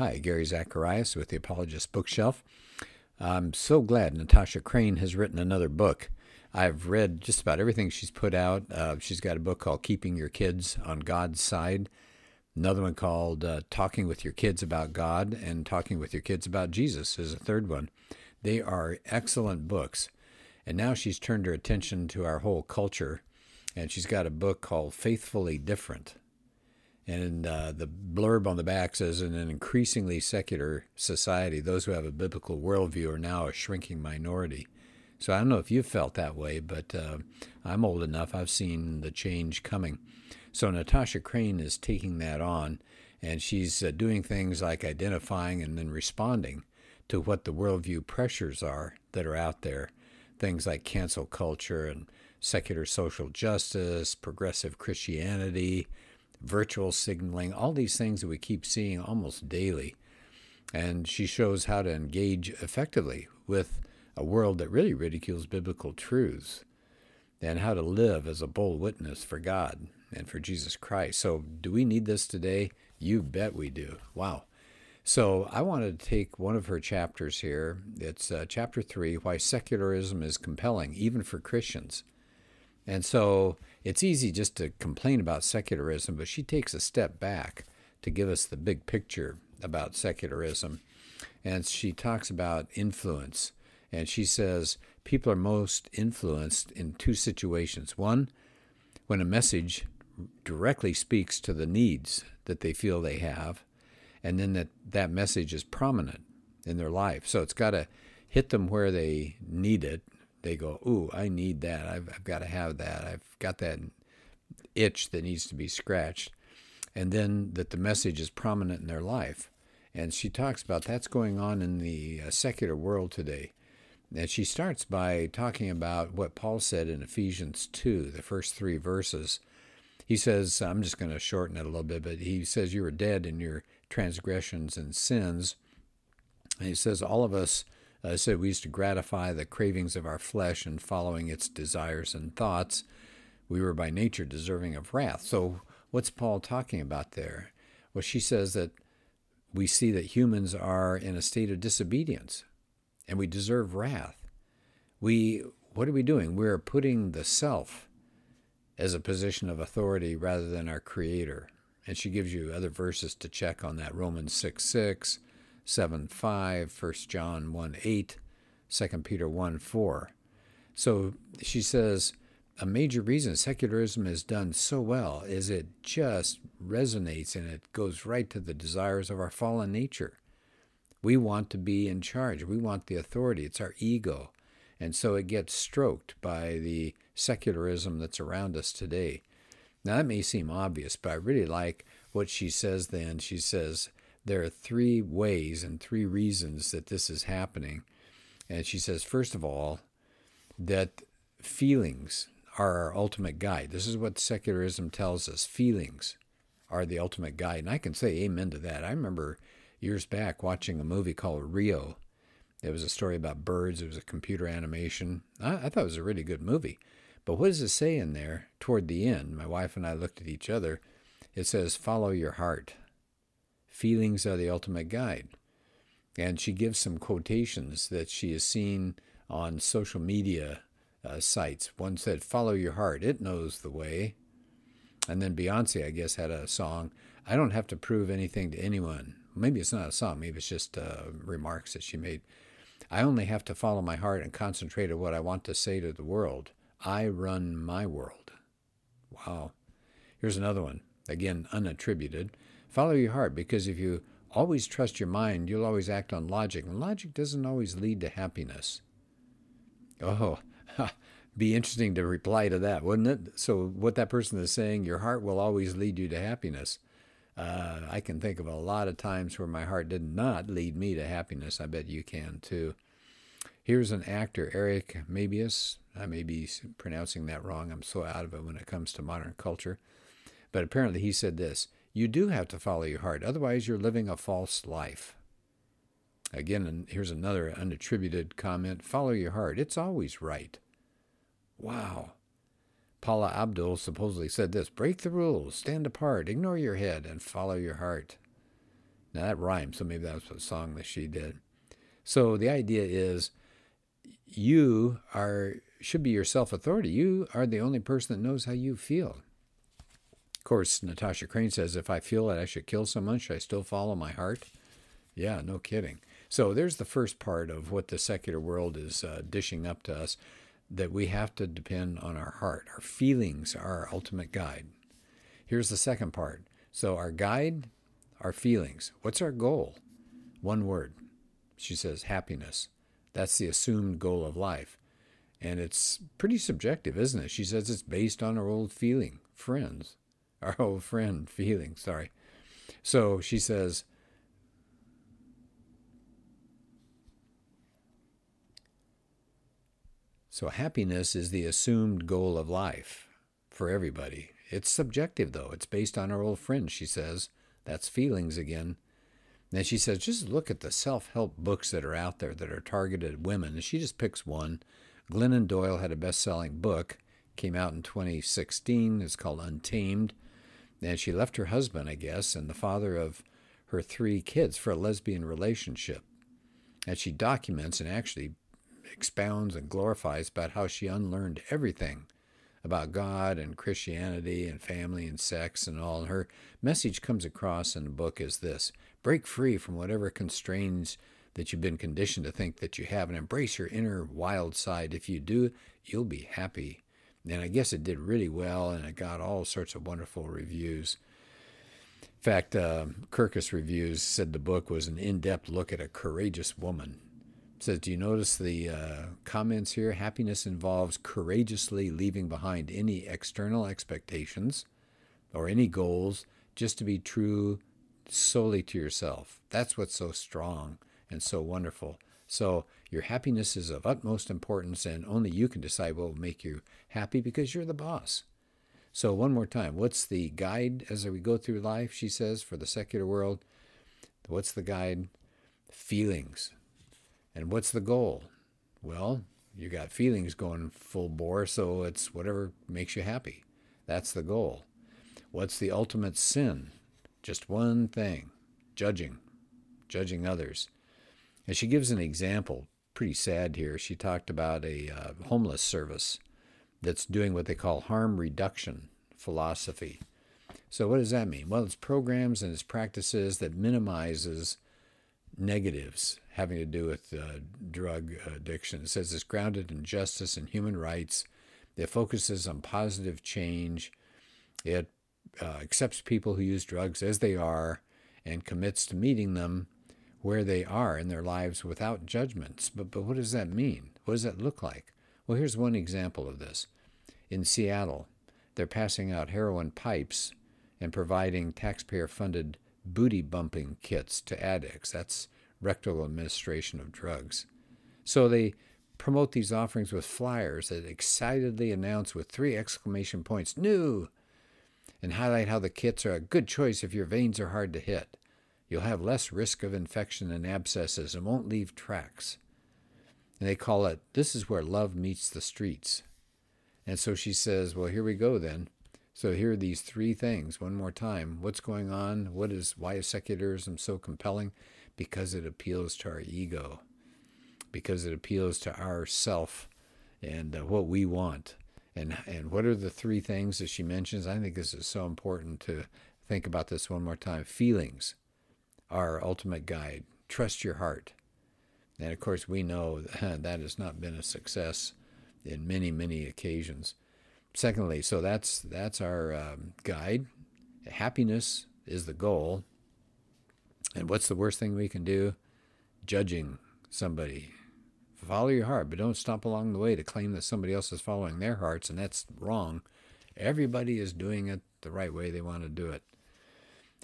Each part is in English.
Hi, Gary Zacharias with the Apologist Bookshelf. I'm so glad Natasha Crain has written another book. I've read just about everything she's put out. Uh, she's got a book called Keeping Your Kids on God's Side, another one called uh, Talking with Your Kids About God, and Talking with Your Kids About Jesus is a third one. They are excellent books. And now she's turned her attention to our whole culture, and she's got a book called Faithfully Different. And uh, the blurb on the back says, in an increasingly secular society, those who have a biblical worldview are now a shrinking minority. So I don't know if you've felt that way, but uh, I'm old enough. I've seen the change coming. So Natasha Crain is taking that on, and she's uh, doing things like identifying and then responding to what the worldview pressures are that are out there. Things like cancel culture and secular social justice, progressive Christianity, virtual signaling, all these things that we keep seeing almost daily. And she shows how to engage effectively with a world that really ridicules biblical truths and how to live as a bold witness for God and for Jesus Christ. So, do we need this today? You bet we do. Wow. So, I wanted to take one of her chapters here. It's uh, chapter three Why Secularism is Compelling, even for Christians. And so, it's easy just to complain about secularism, but she takes a step back to give us the big picture about secularism. And she talks about influence. And she says people are most influenced in two situations. One, when a message directly speaks to the needs that they feel they have, and then that, that message is prominent in their life. So it's got to hit them where they need it they go, "Ooh, I need that. I've, I've got to have that. I've got that itch that needs to be scratched." And then that the message is prominent in their life. And she talks about that's going on in the uh, secular world today. And she starts by talking about what Paul said in Ephesians 2, the first three verses. He says, I'm just going to shorten it a little bit, but he says, You were dead in your transgressions and sins. And he says, All of us uh, said we used to gratify the cravings of our flesh and following its desires and thoughts. We were by nature deserving of wrath. So, what's Paul talking about there? Well, she says that we see that humans are in a state of disobedience and we deserve wrath. We, what are we doing? We're putting the self as a position of authority rather than our creator. And she gives you other verses to check on that Romans 6 6, 7 5, 1 John 1 8, 2 Peter 1 4. So she says a major reason secularism has done so well is it just resonates and it goes right to the desires of our fallen nature. We want to be in charge, we want the authority, it's our ego. And so it gets stroked by the secularism that's around us today. Now, that may seem obvious, but I really like what she says then. She says, there are three ways and three reasons that this is happening. And she says, first of all, that feelings are our ultimate guide. This is what secularism tells us feelings are the ultimate guide. And I can say amen to that. I remember years back watching a movie called Rio. It was a story about birds, it was a computer animation. I, I thought it was a really good movie. But what does it say in there toward the end? My wife and I looked at each other. It says, Follow your heart. Feelings are the ultimate guide. And she gives some quotations that she has seen on social media uh, sites. One said, Follow your heart, it knows the way. And then Beyonce, I guess, had a song, I don't have to prove anything to anyone. Maybe it's not a song, maybe it's just uh, remarks that she made. I only have to follow my heart and concentrate on what I want to say to the world. I run my world. Wow. Here's another one, again, unattributed. Follow your heart because if you always trust your mind, you'll always act on logic, and logic doesn't always lead to happiness. Oh, be interesting to reply to that, wouldn't it? So, what that person is saying, your heart will always lead you to happiness. Uh, I can think of a lot of times where my heart did not lead me to happiness. I bet you can too. Here's an actor, Eric Mabius. I may be pronouncing that wrong. I'm so out of it when it comes to modern culture. But apparently, he said this you do have to follow your heart. Otherwise, you're living a false life. Again, here's another unattributed comment follow your heart. It's always right. Wow. Paula Abdul supposedly said this break the rules, stand apart, ignore your head, and follow your heart. Now that rhymes, so maybe that was a song that she did. So the idea is you are should be your self authority. You are the only person that knows how you feel. Of course, Natasha Crain says, if I feel that I should kill someone, should I still follow my heart? Yeah, no kidding. So there's the first part of what the secular world is uh, dishing up to us that we have to depend on our heart. Our feelings are our ultimate guide. Here's the second part. So, our guide, our feelings. What's our goal? One word. She says happiness. That's the assumed goal of life. And it's pretty subjective, isn't it? She says it's based on our old feeling, friends, our old friend feeling, sorry. So she says, So happiness is the assumed goal of life for everybody. It's subjective, though. It's based on our old friend, she says. That's feelings again. And she says, just look at the self help books that are out there that are targeted at women. And she just picks one. Glennon Doyle had a best selling book, came out in 2016. It's called Untamed. And she left her husband, I guess, and the father of her three kids for a lesbian relationship. And she documents and actually expounds and glorifies about how she unlearned everything about God and Christianity and family and sex and all. Her message comes across in the book as this break free from whatever constraints that you've been conditioned to think that you have and embrace your inner wild side. If you do, you'll be happy. And I guess it did really well and it got all sorts of wonderful reviews. In fact, uh, Kirkus Reviews said the book was an in depth look at a courageous woman says, Do you notice the uh, comments here? Happiness involves courageously leaving behind any external expectations or any goals just to be true solely to yourself. That's what's so strong and so wonderful. So, your happiness is of utmost importance, and only you can decide what will make you happy because you're the boss. So, one more time, what's the guide as we go through life? She says, for the secular world. What's the guide? Feelings. And what's the goal? Well, you got feelings going full bore, so it's whatever makes you happy. That's the goal. What's the ultimate sin? Just one thing judging, judging others. And she gives an example, pretty sad here. She talked about a uh, homeless service that's doing what they call harm reduction philosophy. So, what does that mean? Well, it's programs and it's practices that minimizes negatives having to do with uh, drug addiction. It says it's grounded in justice and human rights. It focuses on positive change. It uh, accepts people who use drugs as they are and commits to meeting them where they are in their lives without judgments. But, but what does that mean? What does that look like? Well, here's one example of this. In Seattle, they're passing out heroin pipes and providing taxpayer funded booty bumping kits to addicts. That's rectal administration of drugs. So they promote these offerings with flyers that excitedly announce with three exclamation points, new, and highlight how the kits are a good choice if your veins are hard to hit. You'll have less risk of infection and abscesses and won't leave tracks. And they call it, This is where love meets the streets. And so she says, Well, here we go then. So here are these three things one more time. What's going on? What is why is secularism so compelling? Because it appeals to our ego. Because it appeals to our self and uh, what we want. And and what are the three things that she mentions? I think this is so important to think about this one more time. Feelings our ultimate guide. Trust your heart. And of course, we know that, has not been a success in many, many occasions. Secondly, so that's that's our um, guide. Happiness is the goal. And what's the worst thing we can do? Judging somebody. Follow your heart, but don't stop along the way to claim that somebody else is following their hearts, and that's wrong. Everybody is doing it the right way they want to do it.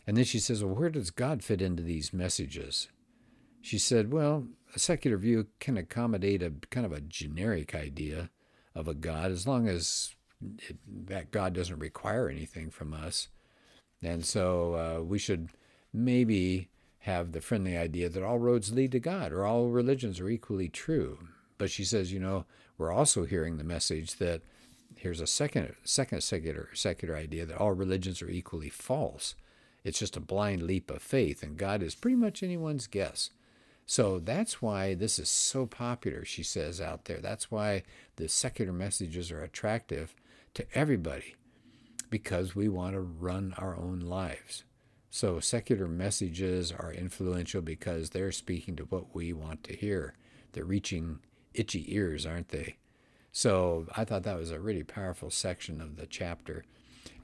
And then she says, Well, where does God fit into these messages? She said, Well, a secular view can accommodate a kind of a generic idea of a God as long as it, that God doesn't require anything from us. And so uh, we should maybe have the friendly idea that all roads lead to God or all religions are equally true. But she says, you know, we're also hearing the message that here's a second second secular secular idea that all religions are equally false. It's just a blind leap of faith, and God is pretty much anyone's guess. So that's why this is so popular, she says out there. That's why the secular messages are attractive to everybody because we want to run our own lives. So secular messages are influential because they're speaking to what we want to hear. They're reaching itchy ears, aren't they? So I thought that was a really powerful section of the chapter.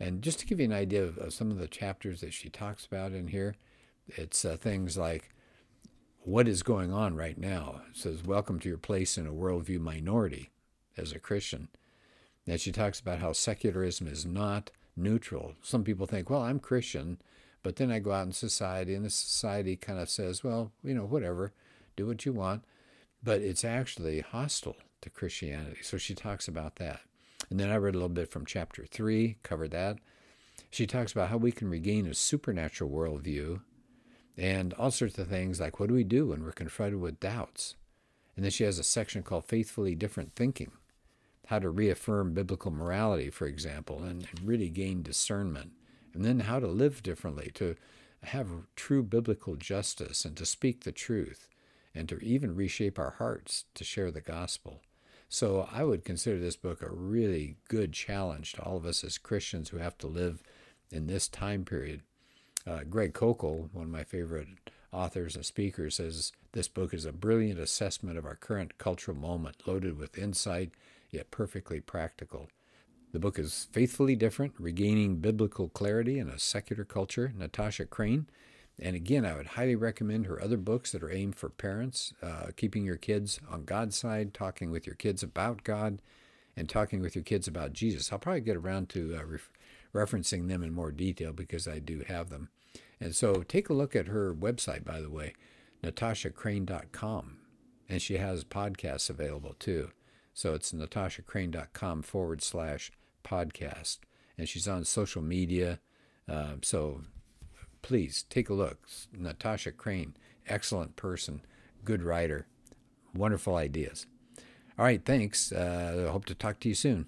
And just to give you an idea of, of some of the chapters that she talks about in here, it's uh, things like what is going on right now. It says, Welcome to your place in a worldview minority as a Christian. And she talks about how secularism is not neutral. Some people think, well, I'm Christian, but then I go out in society, and the society kind of says, well, you know, whatever, do what you want. But it's actually hostile to Christianity. So she talks about that. And then I read a little bit from chapter three, covered that. She talks about how we can regain a supernatural worldview and all sorts of things like what do we do when we're confronted with doubts? And then she has a section called Faithfully Different Thinking, how to reaffirm biblical morality, for example, and really gain discernment. And then how to live differently, to have true biblical justice and to speak the truth, and to even reshape our hearts to share the gospel. So I would consider this book a really good challenge to all of us as Christians who have to live in this time period. Uh, Greg Koukl, one of my favorite authors and speakers, says this book is a brilliant assessment of our current cultural moment, loaded with insight, yet perfectly practical. The book is faithfully different, regaining biblical clarity in a secular culture. Natasha Crain. And again, I would highly recommend her other books that are aimed for parents, uh, keeping your kids on God's side, talking with your kids about God, and talking with your kids about Jesus. I'll probably get around to uh, ref- referencing them in more detail because I do have them. And so take a look at her website, by the way, natashacrain.com. And she has podcasts available too. So it's natashacrain.com forward slash podcast. And she's on social media. Uh, so please take a look. Natasha Crain, excellent person, good writer, wonderful ideas. All right, thanks. Uh, hope to talk to you soon.